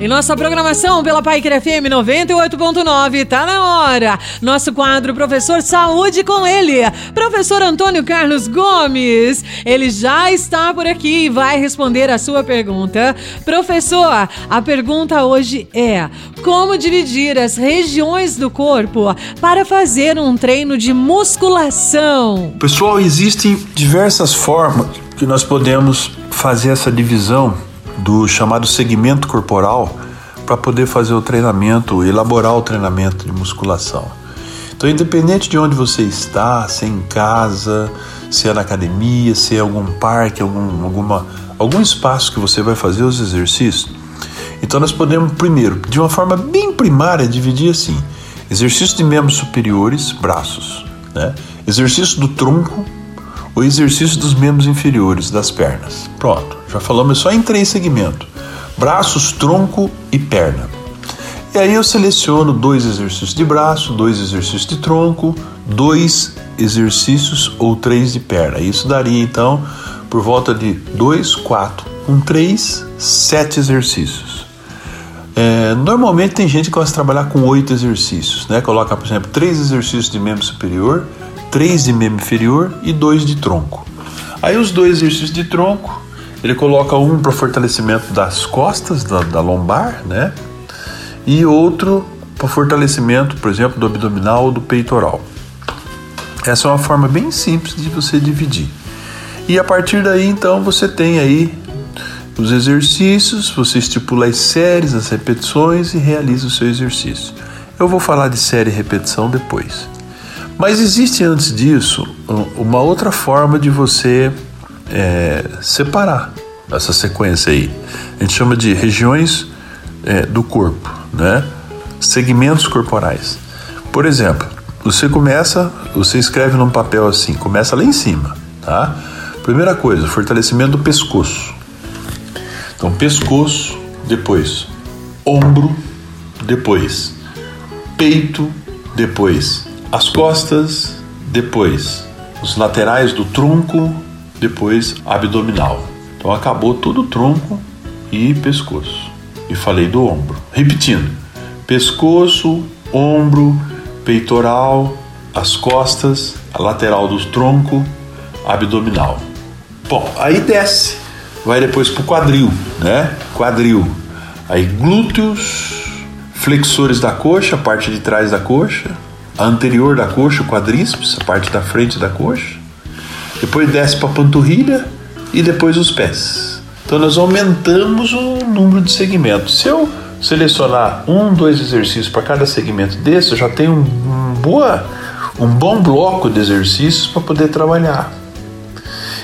Em nossa programação pela Paiquer FM 98.9, tá na hora. Nosso quadro Professor Saúde com ele, professor Antônio Carlos Gomes. Ele já está por aqui e vai responder a sua pergunta. Professor, a pergunta hoje é: como dividir as regiões do corpo para fazer um treino de musculação? Pessoal, existem diversas formas que nós podemos fazer essa divisão do chamado segmento corporal para poder fazer o treinamento, elaborar o treinamento de musculação. Então, independente de onde você está, se é em casa, se é na academia, se é algum parque, algum, alguma, algum espaço que você vai fazer os exercícios, então nós podemos, primeiro, de uma forma bem primária, dividir assim: exercício de membros superiores, braços, né? exercício do tronco, o exercício dos membros inferiores, das pernas. Pronto. Já falamos só em três segmentos: braços, tronco e perna. E aí eu seleciono dois exercícios de braço, dois exercícios de tronco, dois exercícios ou três de perna. Isso daria então por volta de dois, quatro, um, três, sete exercícios. É, normalmente tem gente que gosta de trabalhar com oito exercícios, né? Coloca, por exemplo, três exercícios de membro superior, três de membro inferior e dois de tronco. Aí os dois exercícios de tronco ele coloca um para fortalecimento das costas, da, da lombar, né? E outro para fortalecimento, por exemplo, do abdominal ou do peitoral. Essa é uma forma bem simples de você dividir. E a partir daí, então, você tem aí os exercícios, você estipula as séries, as repetições e realiza o seu exercício. Eu vou falar de série e repetição depois. Mas existe antes disso uma outra forma de você é, separar essa sequência aí. A gente chama de regiões é, do corpo, né? segmentos corporais. Por exemplo, você começa, você escreve num papel assim, começa lá em cima, tá? Primeira coisa, fortalecimento do pescoço. Então, pescoço, depois ombro, depois peito, depois as costas, depois os laterais do tronco, depois abdominal. Então acabou todo o tronco e pescoço. E falei do ombro. Repetindo: pescoço, ombro, peitoral, as costas, a lateral do tronco, abdominal. Bom, aí desce, vai depois pro quadril, né? Quadril. Aí glúteos, flexores da coxa, parte de trás da coxa, a anterior da coxa, o quadríceps, a parte da frente da coxa, depois desce para a panturrilha e depois os pés. Então nós aumentamos o número de segmentos. Se eu selecionar um, dois exercícios para cada segmento desse, eu já tenho um, um, boa, um bom bloco de exercícios para poder trabalhar.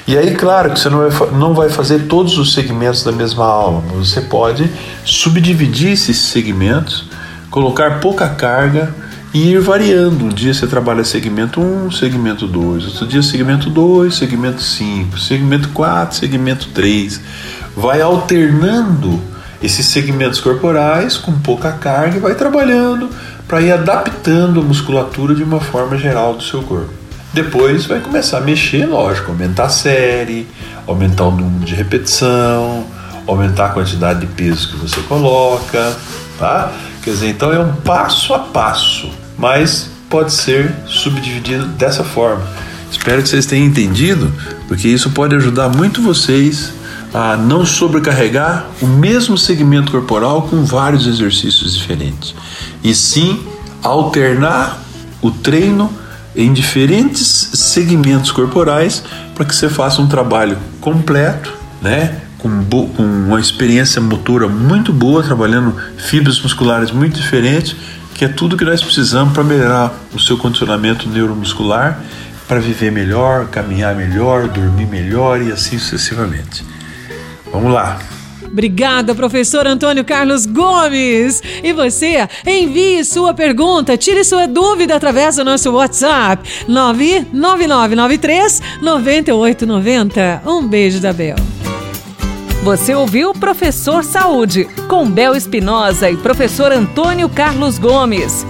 E aí, claro que você não vai, não vai fazer todos os segmentos da mesma aula, mas você pode subdividir esses segmentos, colocar pouca carga e ir variando. Um dia você trabalha segmento 1, segmento 2, outro dia segmento 2, segmento 5, segmento 4, segmento 3. Vai alternando esses segmentos corporais com pouca carga e vai trabalhando para ir adaptando a musculatura de uma forma geral do seu corpo. Depois vai começar a mexer, lógico, aumentar a série, aumentar o número de repetição, aumentar a quantidade de peso que você coloca, tá? Quer dizer, então é um passo a passo mas pode ser subdividido dessa forma. Espero que vocês tenham entendido, porque isso pode ajudar muito vocês a não sobrecarregar o mesmo segmento corporal com vários exercícios diferentes, e sim alternar o treino em diferentes segmentos corporais para que você faça um trabalho completo, né? Com, com uma experiência motora muito boa, trabalhando fibras musculares muito diferentes que é tudo que nós precisamos para melhorar o seu condicionamento neuromuscular, para viver melhor, caminhar melhor, dormir melhor e assim sucessivamente. Vamos lá. Obrigada, professor Antônio Carlos Gomes. E você, envie sua pergunta, tire sua dúvida através do nosso WhatsApp 99993 9890. Um beijo da Bel. Você ouviu Professor Saúde, com Bel Espinosa e professor Antônio Carlos Gomes.